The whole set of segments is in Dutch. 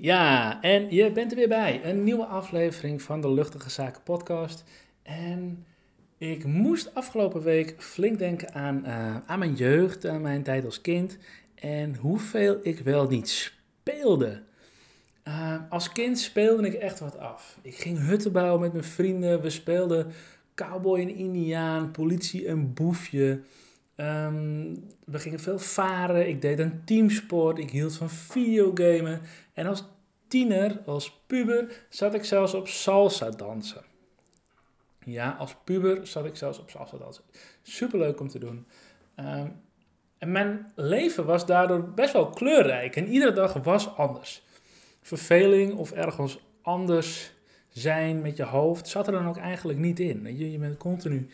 Ja, en je bent er weer bij. Een nieuwe aflevering van de Luchtige Zaken podcast. En ik moest afgelopen week flink denken aan, uh, aan mijn jeugd, aan mijn tijd als kind. En hoeveel ik wel niet speelde. Uh, als kind speelde ik echt wat af. Ik ging hutten bouwen met mijn vrienden. We speelden cowboy en indiaan, politie en boefje. Um, we gingen veel varen. Ik deed een teamsport. Ik hield van videogamen. En als tiener, als puber, zat ik zelfs op salsa dansen. Ja, als puber zat ik zelfs op salsa dansen. Superleuk om te doen. Um, en mijn leven was daardoor best wel kleurrijk. En iedere dag was anders. Verveling of ergens anders zijn met je hoofd zat er dan ook eigenlijk niet in. Je, je bent continu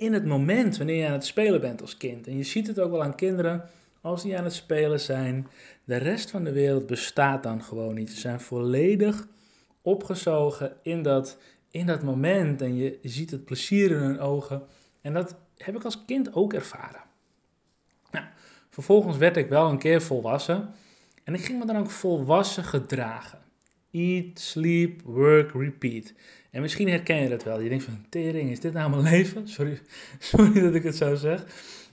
in het moment wanneer je aan het spelen bent als kind. En je ziet het ook wel aan kinderen als die aan het spelen zijn. De rest van de wereld bestaat dan gewoon niet. Ze zijn volledig opgezogen in dat, in dat moment. En je ziet het plezier in hun ogen. En dat heb ik als kind ook ervaren. Nou, vervolgens werd ik wel een keer volwassen. En ik ging me dan ook volwassen gedragen. Eat, sleep, work, repeat. En misschien herken je dat wel. Je denkt van, tering, is dit nou mijn leven? Sorry, sorry dat ik het zo zeg.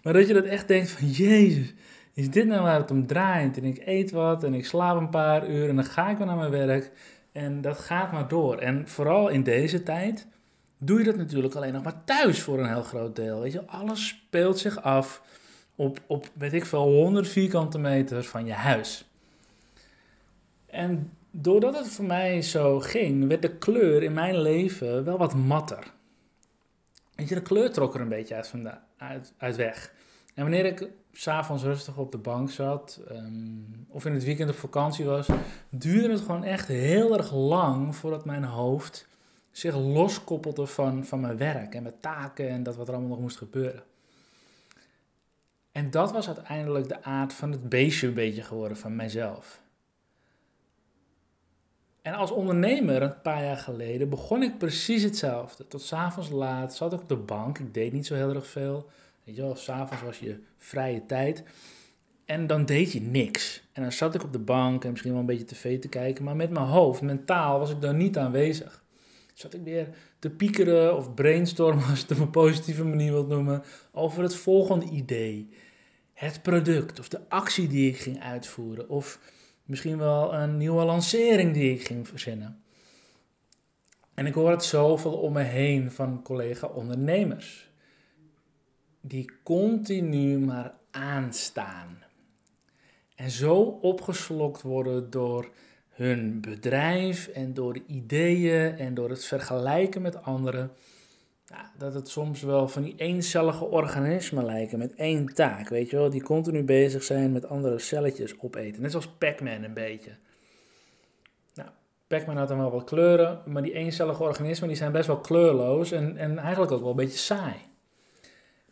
Maar dat je dat echt denkt van, jezus, is dit nou waar het om draait? En ik eet wat en ik slaap een paar uur en dan ga ik weer naar mijn werk. En dat gaat maar door. En vooral in deze tijd doe je dat natuurlijk alleen nog maar thuis voor een heel groot deel. Weet je, alles speelt zich af op, op weet ik veel, 100 vierkante meter van je huis. En doordat het voor mij zo ging, werd de kleur in mijn leven wel wat matter. Weet je, de kleur trok er een beetje uit, uit, uit weg. En wanneer ik s'avonds rustig op de bank zat, um, of in het weekend op vakantie was, duurde het gewoon echt heel erg lang voordat mijn hoofd zich loskoppelde van, van mijn werk en mijn taken en dat wat er allemaal nog moest gebeuren. En dat was uiteindelijk de aard van het beestje een beetje geworden van mijzelf. En als ondernemer een paar jaar geleden begon ik precies hetzelfde. Tot s'avonds laat zat ik op de bank. Ik deed niet zo heel erg veel. Weet je wel, s'avonds was je vrije tijd. En dan deed je niks. En dan zat ik op de bank en misschien wel een beetje tv te kijken. Maar met mijn hoofd, mentaal, was ik daar niet aanwezig. Zat ik weer te piekeren of brainstormen, als je het op een positieve manier wilt noemen, over het volgende idee. Het product of de actie die ik ging uitvoeren. Of Misschien wel een nieuwe lancering die ik ging verzinnen. En ik hoor het zoveel om me heen van collega-ondernemers. Die continu maar aanstaan. En zo opgeslokt worden door hun bedrijf en door de ideeën en door het vergelijken met anderen ja, dat het soms wel van die eencellige organismen lijken met één taak, weet je wel, die continu bezig zijn met andere celletjes opeten. Net zoals Pac-Man een beetje. Nou, Pac-Man had dan wel wat kleuren, maar die eencellige organismen die zijn best wel kleurloos en, en eigenlijk ook wel een beetje saai.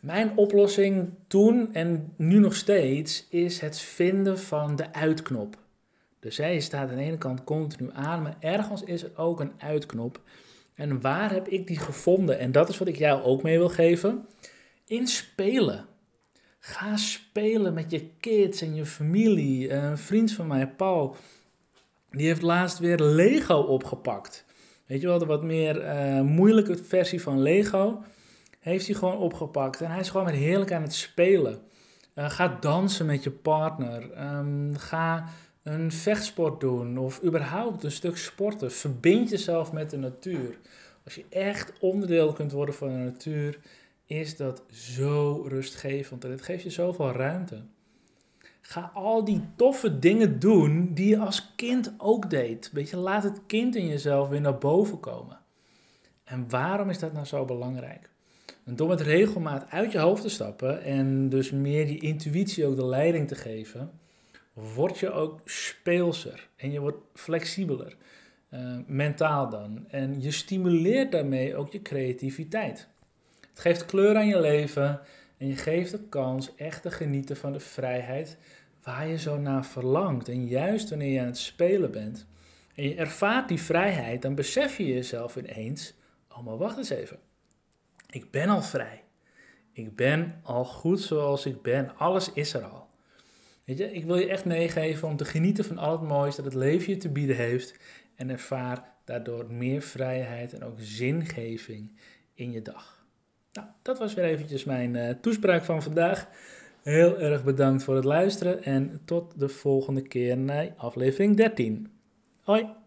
Mijn oplossing toen en nu nog steeds is het vinden van de uitknop. Dus zij staat aan de ene kant continu aan, maar ergens is er ook een uitknop. En waar heb ik die gevonden? En dat is wat ik jou ook mee wil geven. In spelen. Ga spelen met je kids en je familie. Een vriend van mij, Paul, die heeft laatst weer Lego opgepakt. Weet je wel, de wat meer uh, moeilijke versie van Lego heeft hij gewoon opgepakt. En hij is gewoon weer heerlijk aan het spelen. Uh, ga dansen met je partner. Um, ga een vechtsport doen of überhaupt een stuk sporten. Verbind jezelf met de natuur. Als je echt onderdeel kunt worden van de natuur, is dat zo rustgevend en het geeft je zoveel ruimte. Ga al die toffe dingen doen die je als kind ook deed. Weet je, laat het kind in jezelf weer naar boven komen. En waarom is dat nou zo belangrijk? En door met regelmaat uit je hoofd te stappen en dus meer die intuïtie ook de leiding te geven, word je ook speelser en je wordt flexibeler, uh, mentaal dan. En je stimuleert daarmee ook je creativiteit. Het geeft kleur aan je leven en je geeft de kans echt te genieten van de vrijheid waar je zo naar verlangt. En juist wanneer je aan het spelen bent en je ervaart die vrijheid, dan besef je jezelf ineens: oh, maar wacht eens even. Ik ben al vrij. Ik ben al goed zoals ik ben. Alles is er al. Weet je, ik wil je echt meegeven om te genieten van al het moois dat het leven je te bieden heeft. En ervaar daardoor meer vrijheid en ook zingeving in je dag. Nou, dat was weer eventjes mijn uh, toespraak van vandaag. Heel erg bedankt voor het luisteren en tot de volgende keer naar aflevering 13. Hoi!